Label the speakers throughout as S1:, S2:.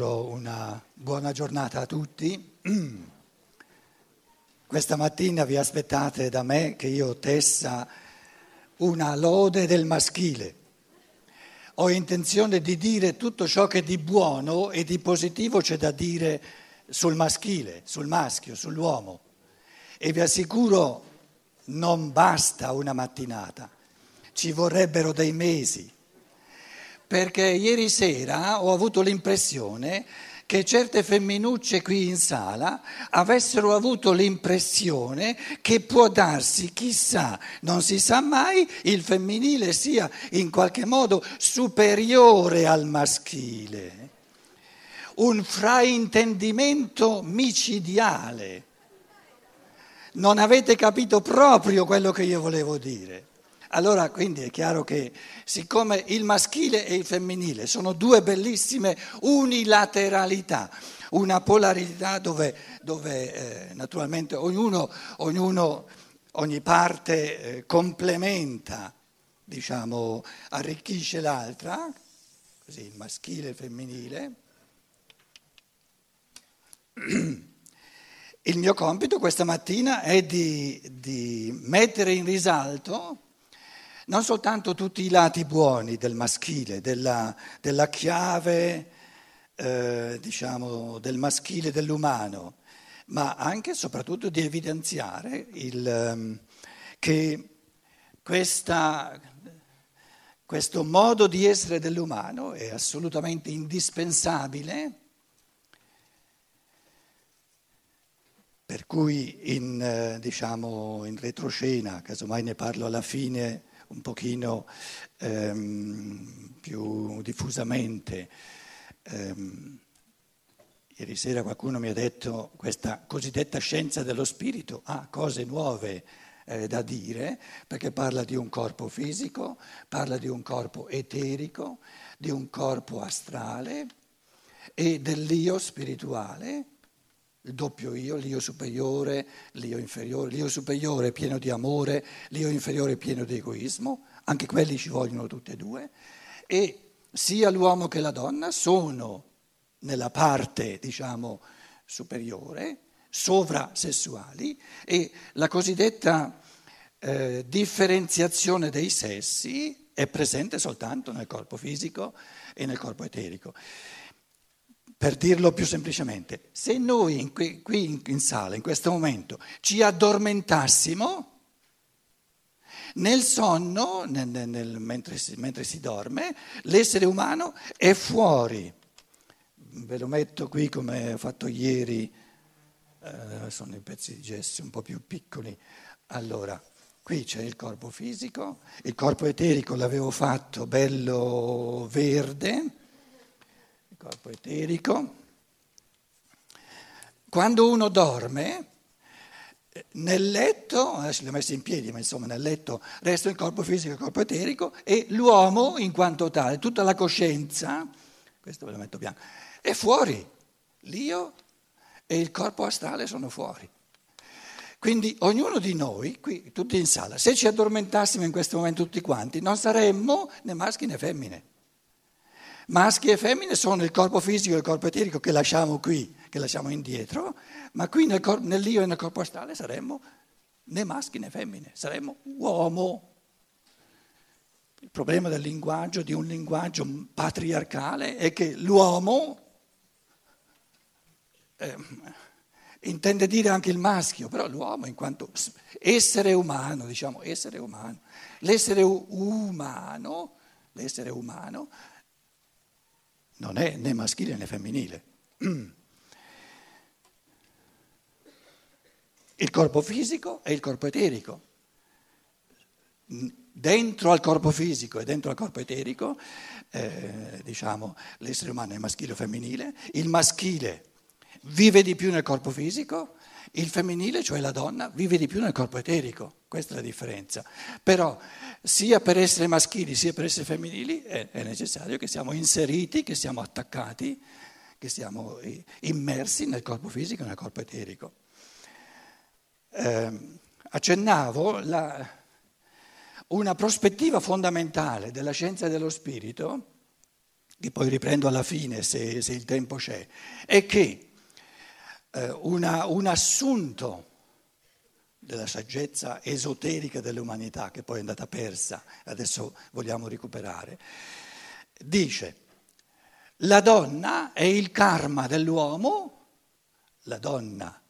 S1: Una buona giornata a tutti. Questa mattina vi aspettate da me che io tessa una lode del maschile. Ho intenzione di dire tutto ciò che di buono e di positivo c'è da dire sul maschile, sul maschio, sull'uomo. E vi assicuro, non basta una mattinata, ci vorrebbero dei mesi perché ieri sera ho avuto l'impressione che certe femminucce qui in sala avessero avuto l'impressione che può darsi, chissà, non si sa mai, il femminile sia in qualche modo superiore al maschile. Un fraintendimento micidiale. Non avete capito proprio quello che io volevo dire. Allora quindi è chiaro che siccome il maschile e il femminile sono due bellissime unilateralità, una polarità dove, dove eh, naturalmente ognuno, ognuno, ogni parte eh, complementa, diciamo, arricchisce l'altra, così il maschile e il femminile. Il mio compito questa mattina è di, di mettere in risalto non soltanto tutti i lati buoni del maschile, della, della chiave, eh, diciamo, del maschile dell'umano, ma anche e soprattutto di evidenziare il, ehm, che questa, questo modo di essere dell'umano è assolutamente indispensabile. Per cui in, eh, diciamo, in retroscena, casomai ne parlo alla fine, un pochino ehm, più diffusamente. Ehm, ieri sera qualcuno mi ha detto questa cosiddetta scienza dello spirito ha cose nuove eh, da dire perché parla di un corpo fisico, parla di un corpo eterico, di un corpo astrale e dell'io spirituale il doppio io, l'io superiore, l'io inferiore, l'io superiore pieno di amore, l'io inferiore pieno di egoismo, anche quelli ci vogliono tutti e due, e sia l'uomo che la donna sono nella parte, diciamo, superiore, sovrasessuali, e la cosiddetta eh, differenziazione dei sessi è presente soltanto nel corpo fisico e nel corpo eterico. Per dirlo più semplicemente, se noi qui, qui in sala, in questo momento, ci addormentassimo, nel sonno, nel, nel, mentre, si, mentre si dorme, l'essere umano è fuori. Ve lo metto qui come ho fatto ieri, eh, sono i pezzi di gesso un po' più piccoli. Allora, qui c'è il corpo fisico, il corpo eterico l'avevo fatto bello verde corpo eterico. Quando uno dorme, nel letto, adesso li ho messi in piedi, ma insomma nel letto resta il corpo fisico e il corpo eterico e l'uomo in quanto tale, tutta la coscienza, questo ve lo metto bianco, è fuori. L'io e il corpo astrale sono fuori. Quindi ognuno di noi, qui tutti in sala, se ci addormentassimo in questo momento tutti quanti, non saremmo né maschi né femmine. Maschi e femmine sono il corpo fisico e il corpo eterico che lasciamo qui, che lasciamo indietro, ma qui nel cor- nell'io e nel corpo astrale saremmo né maschi né femmine, saremmo uomo. Il problema del linguaggio, di un linguaggio patriarcale, è che l'uomo eh, intende dire anche il maschio, però l'uomo in quanto essere umano, diciamo essere umano, l'essere umano, l'essere umano non è né maschile né femminile. Il corpo fisico e il corpo eterico. Dentro al corpo fisico e dentro al corpo eterico, eh, diciamo, l'essere umano è maschile o femminile, il maschile vive di più nel corpo fisico, il femminile, cioè la donna, vive di più nel corpo eterico. Questa è la differenza. Però sia per essere maschili sia per essere femminili è, è necessario che siamo inseriti, che siamo attaccati, che siamo immersi nel corpo fisico e nel corpo eterico. Eh, accennavo la, una prospettiva fondamentale della scienza dello spirito, che poi riprendo alla fine se, se il tempo c'è, è che una, un assunto della saggezza esoterica dell'umanità, che poi è andata persa, adesso vogliamo recuperare, dice la donna è il karma dell'uomo, la donna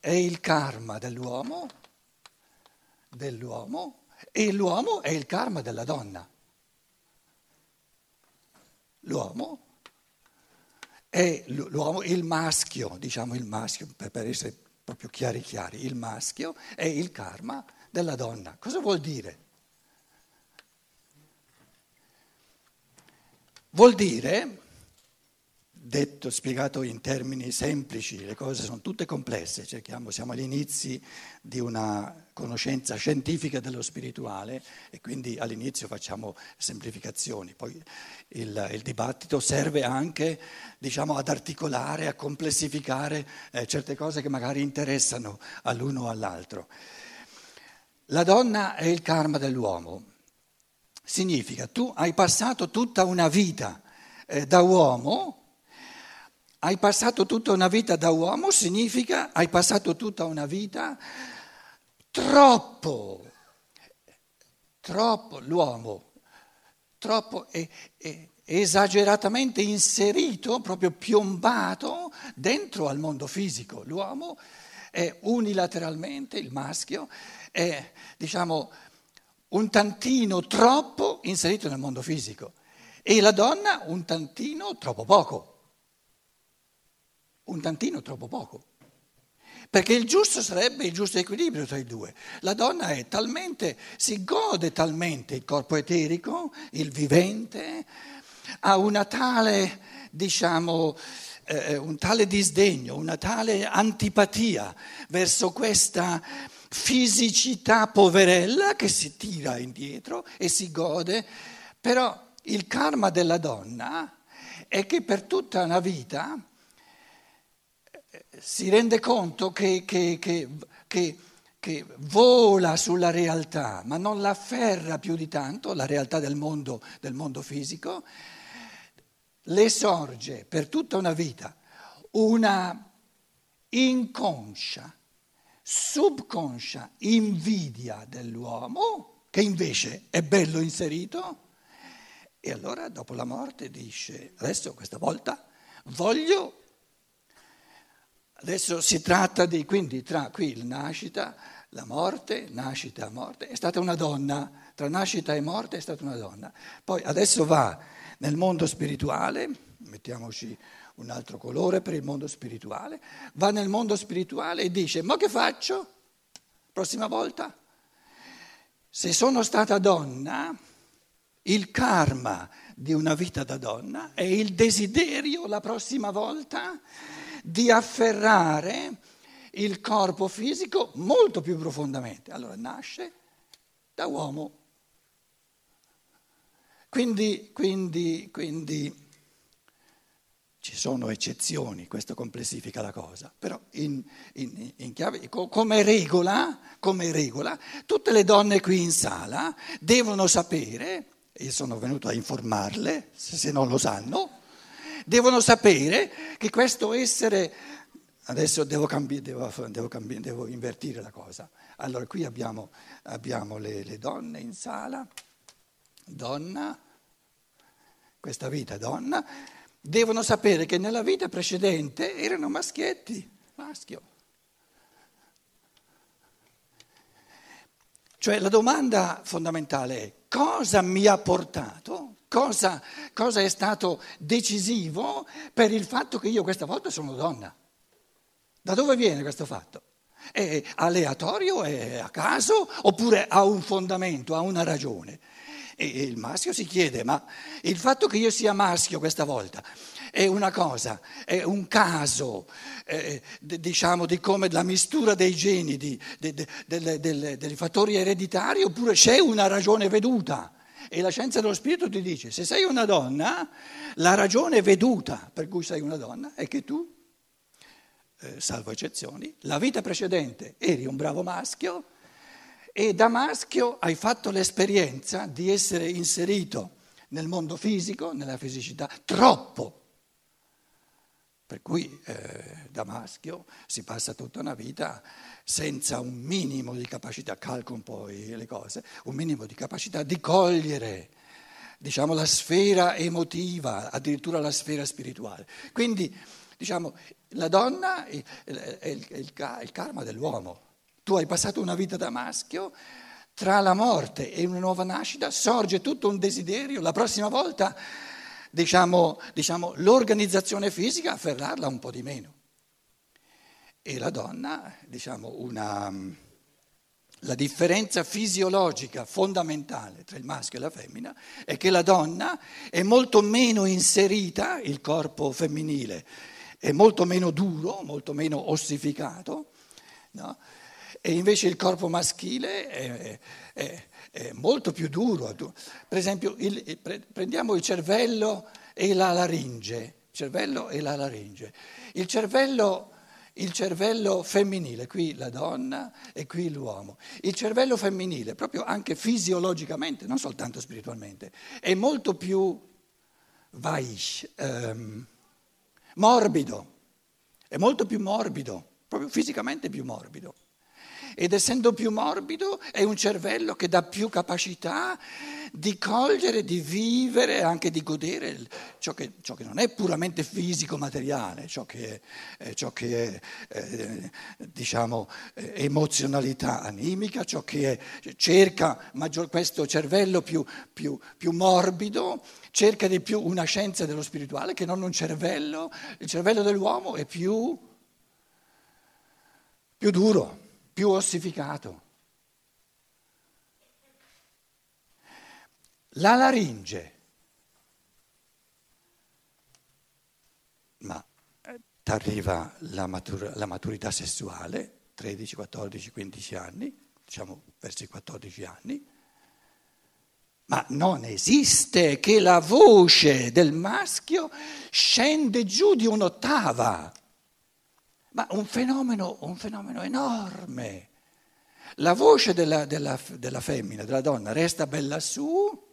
S1: è il karma dell'uomo, dell'uomo e l'uomo è il karma della donna. L'uomo è l'uomo, il maschio, diciamo il maschio, per, essere proprio chiari chiari, il maschio è il karma della donna. Cosa vuol dire? Vuol dire detto, spiegato in termini semplici, le cose sono tutte complesse, cerchiamo, siamo agli inizi di una conoscenza scientifica dello spirituale e quindi all'inizio facciamo semplificazioni, poi il, il dibattito serve anche diciamo, ad articolare, a complessificare eh, certe cose che magari interessano all'uno o all'altro. La donna è il karma dell'uomo, significa tu hai passato tutta una vita eh, da uomo, hai passato tutta una vita da uomo significa hai passato tutta una vita troppo, troppo l'uomo, troppo e, e, esageratamente inserito, proprio piombato dentro al mondo fisico. L'uomo è unilateralmente, il maschio, è diciamo un tantino troppo inserito nel mondo fisico e la donna un tantino troppo poco un tantino troppo poco. Perché il giusto sarebbe il giusto equilibrio tra i due. La donna è talmente, si gode talmente il corpo eterico, il vivente, ha una tale, diciamo, eh, un tale disdegno, una tale antipatia verso questa fisicità poverella che si tira indietro e si gode, però il karma della donna è che per tutta una vita si rende conto che, che, che, che, vola sulla realtà, ma non la afferra più di tanto, la realtà del mondo, del mondo fisico, le sorge per tutta una vita una inconscia, subconscia invidia dell'uomo, che invece è bello inserito, e allora dopo la morte dice, adesso questa volta voglio Adesso si tratta di, quindi tra qui il nascita, la morte, nascita morte, è stata una donna, tra nascita e morte è stata una donna. Poi adesso va nel mondo spirituale, mettiamoci un altro colore per il mondo spirituale, va nel mondo spirituale e dice, ma che faccio? Prossima volta? Se sono stata donna, il karma di una vita da donna è il desiderio la prossima volta di afferrare il corpo fisico molto più profondamente. Allora nasce da uomo. Quindi, quindi, quindi ci sono eccezioni, questo complessifica la cosa, però in, in, in chiave, come, regola, come regola, tutte le donne qui in sala devono sapere, io sono venuto a informarle, se non lo sanno, devono sapere che questo essere, adesso devo, cambi, devo, devo, cambi, devo invertire la cosa, allora qui abbiamo, abbiamo le, le donne in sala, donna, questa vita donna, devono sapere che nella vita precedente erano maschietti, maschio. Cioè la domanda fondamentale è cosa mi ha portato? Cosa, cosa, è stato decisivo per il fatto che io questa volta sono donna? Da dove viene questo fatto? È aleatorio, è a caso oppure ha un fondamento, ha una ragione? E il maschio si chiede, ma il fatto che io sia maschio questa volta è una cosa, è un caso, eh, diciamo, di come la mistura dei geni, di, de, de, de, dei fattori ereditari, oppure c'è una ragione veduta? E la scienza dello spirito ti dice, se sei una donna, la ragione veduta per cui sei una donna è che tu, eh, salvo eccezioni, la vita precedente eri un bravo maschio e da maschio hai fatto l'esperienza di essere inserito nel mondo fisico, nella fisicità, troppo. Per cui eh, da maschio si passa tutta una vita senza un minimo di capacità, calco un po' le cose, un minimo di capacità di cogliere diciamo, la sfera emotiva, addirittura la sfera spirituale. Quindi diciamo, la donna è, è, è, il, è il karma dell'uomo. Tu hai passato una vita da maschio, tra la morte e una nuova nascita sorge tutto un desiderio, la prossima volta diciamo, diciamo, l'organizzazione fisica afferrarla un po' di meno. E la donna, diciamo, una, la differenza fisiologica fondamentale tra il maschio e la femmina è che la donna è molto meno inserita, il corpo femminile è molto meno duro, molto meno ossificato, no? e invece il corpo maschile è, è, è molto più duro. Per esempio, il, prendiamo il cervello e la laringe. Cervello e la laringe. Il cervello, il cervello femminile, qui la donna e qui l'uomo. Il cervello femminile, proprio anche fisiologicamente, non soltanto spiritualmente, è molto più weich, ehm, morbido, è molto più morbido, proprio fisicamente più morbido ed essendo più morbido è un cervello che dà più capacità di cogliere, di vivere, anche di godere ciò che, ciò che non è puramente fisico, materiale, ciò che è, eh, ciò che è eh, diciamo, eh, emozionalità animica, ciò che è, cerca maggior, questo cervello più, più, più morbido, cerca di più una scienza dello spirituale che non un cervello, il cervello dell'uomo è più, più duro più ossificato. La laringe, ma eh, ti arriva la, matur- la maturità sessuale, 13, 14, 15 anni, diciamo verso i 14 anni, ma non esiste che la voce del maschio scende giù di un'ottava. Ma un fenomeno, un fenomeno enorme. La voce della, della, della femmina, della donna, resta bella su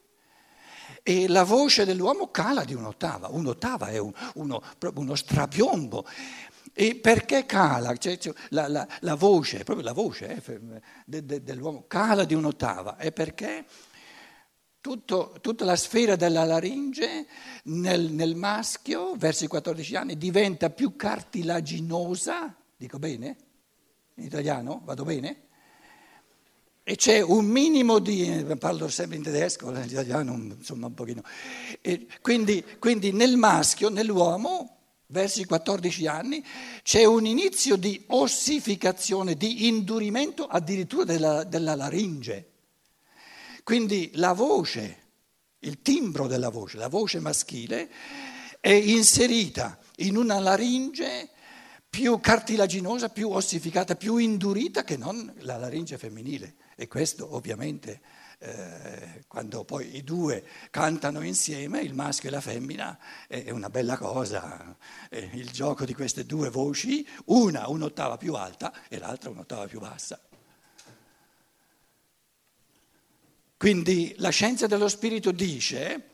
S1: e la voce dell'uomo cala di un'ottava. Un'ottava è un, uno, uno strapiombo. E perché cala? Cioè, cioè, la, la, la, voce, proprio la voce eh, de, de, dell'uomo cala di un'ottava. È perché tutto, tutta la sfera della laringe nel, nel, maschio, verso i 14 anni, diventa più cartilaginosa, dico bene? In italiano? Vado bene? E c'è un minimo di, parlo sempre in tedesco, in italiano insomma un pochino, quindi, quindi nel maschio, nell'uomo, verso i 14 anni, c'è un inizio di ossificazione, di indurimento addirittura della, della laringe. Quindi la voce, il timbro della voce, la voce maschile, è inserita in una laringe più cartilaginosa, più ossificata, più indurita che non la laringe femminile. E questo ovviamente eh, quando poi i due cantano insieme, il maschio e la femmina, è una bella cosa. Eh, il gioco di queste due voci, una un'ottava più alta e l'altra un'ottava più bassa. Quindi la scienza dello spirito dice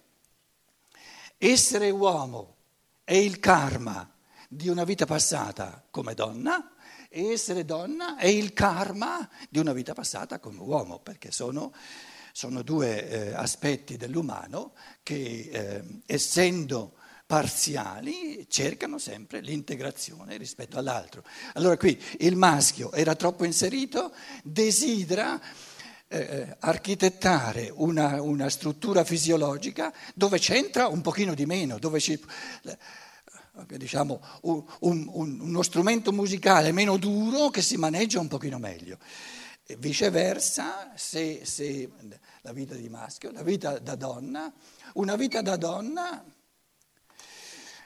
S1: essere uomo è il karma di una vita passata come donna e essere donna è il karma di una vita passata come uomo, perché sono, sono due eh, aspetti dell'umano che eh, essendo parziali cercano sempre l'integrazione rispetto all'altro. Allora qui il maschio era troppo inserito, desidera eh, eh, architettare una, una, struttura fisiologica dove c'entra un pochino di meno, dove ci, eh, diciamo, un, un, uno strumento musicale meno duro che si maneggia un pochino meglio. E viceversa, se, se la vita di maschio, la vita da donna, una vita da donna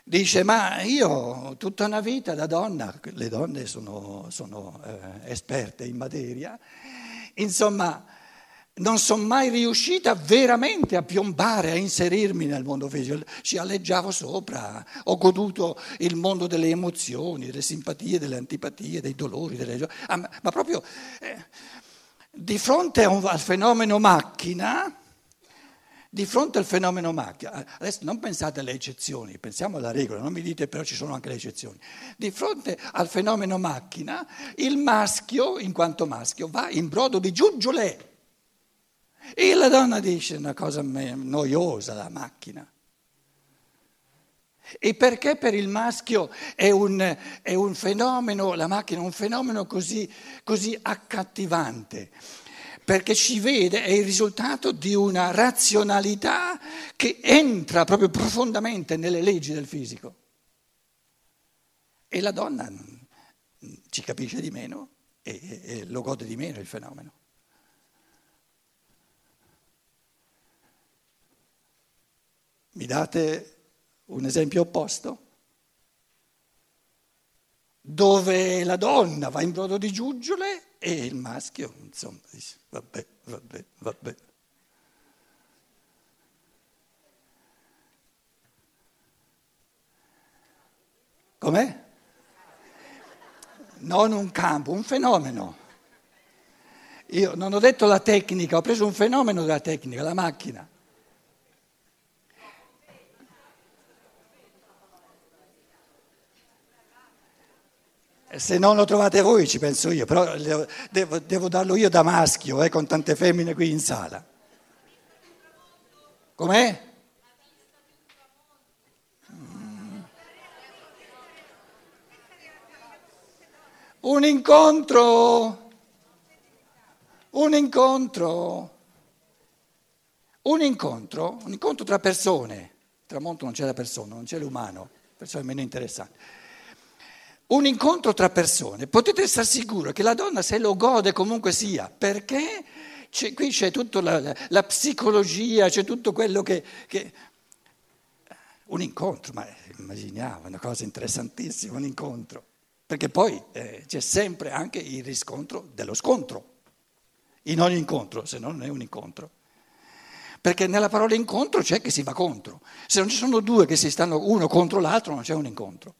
S1: dice ma io tutta una vita da donna, le donne sono, sono eh, esperte in materia, insomma non sono mai riuscita veramente a piombare, a inserirmi nel mondo fisico, ci alleggiavo sopra, ho goduto il mondo delle emozioni, delle simpatie, delle antipatie, dei dolori, delle ah, ma, ma, proprio eh, di fronte un, al fenomeno macchina Di fronte al fenomeno macchina, adesso non pensate alle eccezioni, pensiamo alla regola, non mi dite però ci sono anche le eccezioni. Di fronte al fenomeno macchina, il maschio, in quanto maschio, va in brodo di giuggiole. E la donna dice una cosa noiosa, la macchina. E perché per il maschio è un, è un fenomeno, la macchina è un fenomeno così, così accattivante? Perché ci vede, è il risultato di una razionalità che entra proprio profondamente nelle leggi del fisico. E la donna ci capisce di meno e, e lo gode di meno il fenomeno. Mi date un esempio opposto? Dove la donna va in brodo di giuggiole e il maschio, insomma, dice vabbè, vabbè, vabbè. Com'è? Non un campo, un fenomeno. Io non ho detto la tecnica, ho preso un fenomeno della tecnica, la macchina. Se non lo trovate voi ci penso io, però devo, devo darlo io da maschio, eh, con tante femmine qui in sala. Com'è? Un incontro, un incontro, un incontro, un incontro tra persone. Tramonto non c'è la persona, non c'è l'umano, perciò è meno interessante un incontro tra persone, potete essere sicuri che la donna se lo gode comunque sia, perché c'è, qui c'è tutta la, la, psicologia, c'è tutto quello che, che... Un incontro, ma immaginiamo, una cosa interessantissima, un incontro, perché poi eh, c'è sempre anche il riscontro dello scontro, in ogni incontro, se no non è un incontro. Perché nella parola incontro c'è che si va contro, se non ci sono due che si stanno uno contro l'altro non c'è un incontro.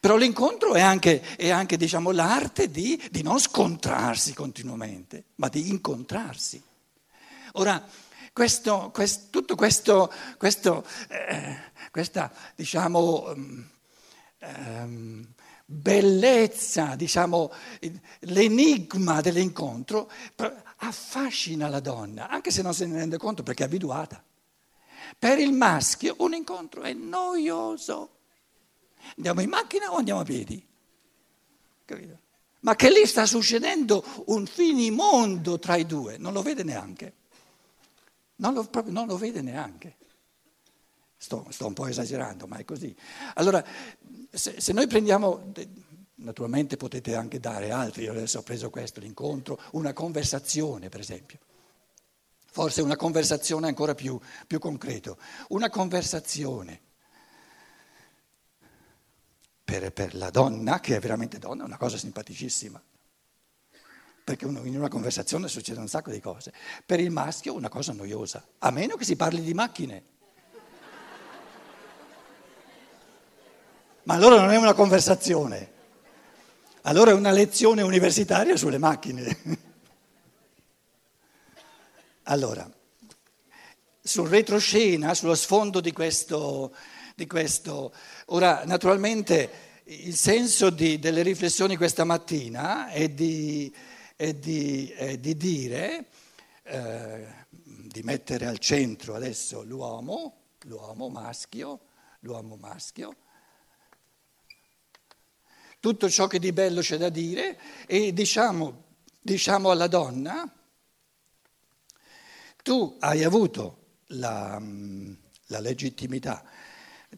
S1: Però l'incontro è anche, è anche diciamo, l'arte di, di, non scontrarsi continuamente, ma di incontrarsi. Ora, questo, questo, tutto questo, questo eh, questa, diciamo, um, bellezza, diciamo, l'enigma dell'incontro affascina la donna, anche se non se ne rende conto perché è abituata. Per il maschio un incontro è noioso. Andiamo in macchina o andiamo a piedi? Capito? Ma che lì sta succedendo un finimondo tra i due, non lo vede neanche. Non lo, proprio, non lo vede neanche. Sto, sto, un po' esagerando, ma è così. Allora, se, se noi prendiamo, naturalmente potete anche dare altri, io adesso ho preso questo, l'incontro, una conversazione per esempio. Forse una conversazione ancora più, più concreto. Una conversazione per, per, la donna, che è veramente donna, è una cosa simpaticissima. Perché in una conversazione succede un sacco di cose. Per il maschio una cosa noiosa, a meno che si parli di macchine. Ma allora non è una conversazione, allora è una lezione universitaria sulle macchine. Allora, sul retroscena, sullo sfondo di questo, di questo. Ora, naturalmente il senso di, delle riflessioni questa mattina è di, è di, è di dire, eh, di mettere al centro adesso l'uomo, l'uomo maschio, l'uomo maschio, tutto ciò che di bello c'è da dire e diciamo, diciamo alla donna, tu hai avuto la, la legittimità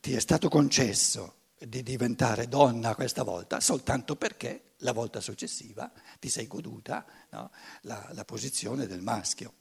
S1: ti è stato concesso di diventare donna questa volta soltanto perché la volta successiva ti sei goduta no, la, la posizione del maschio.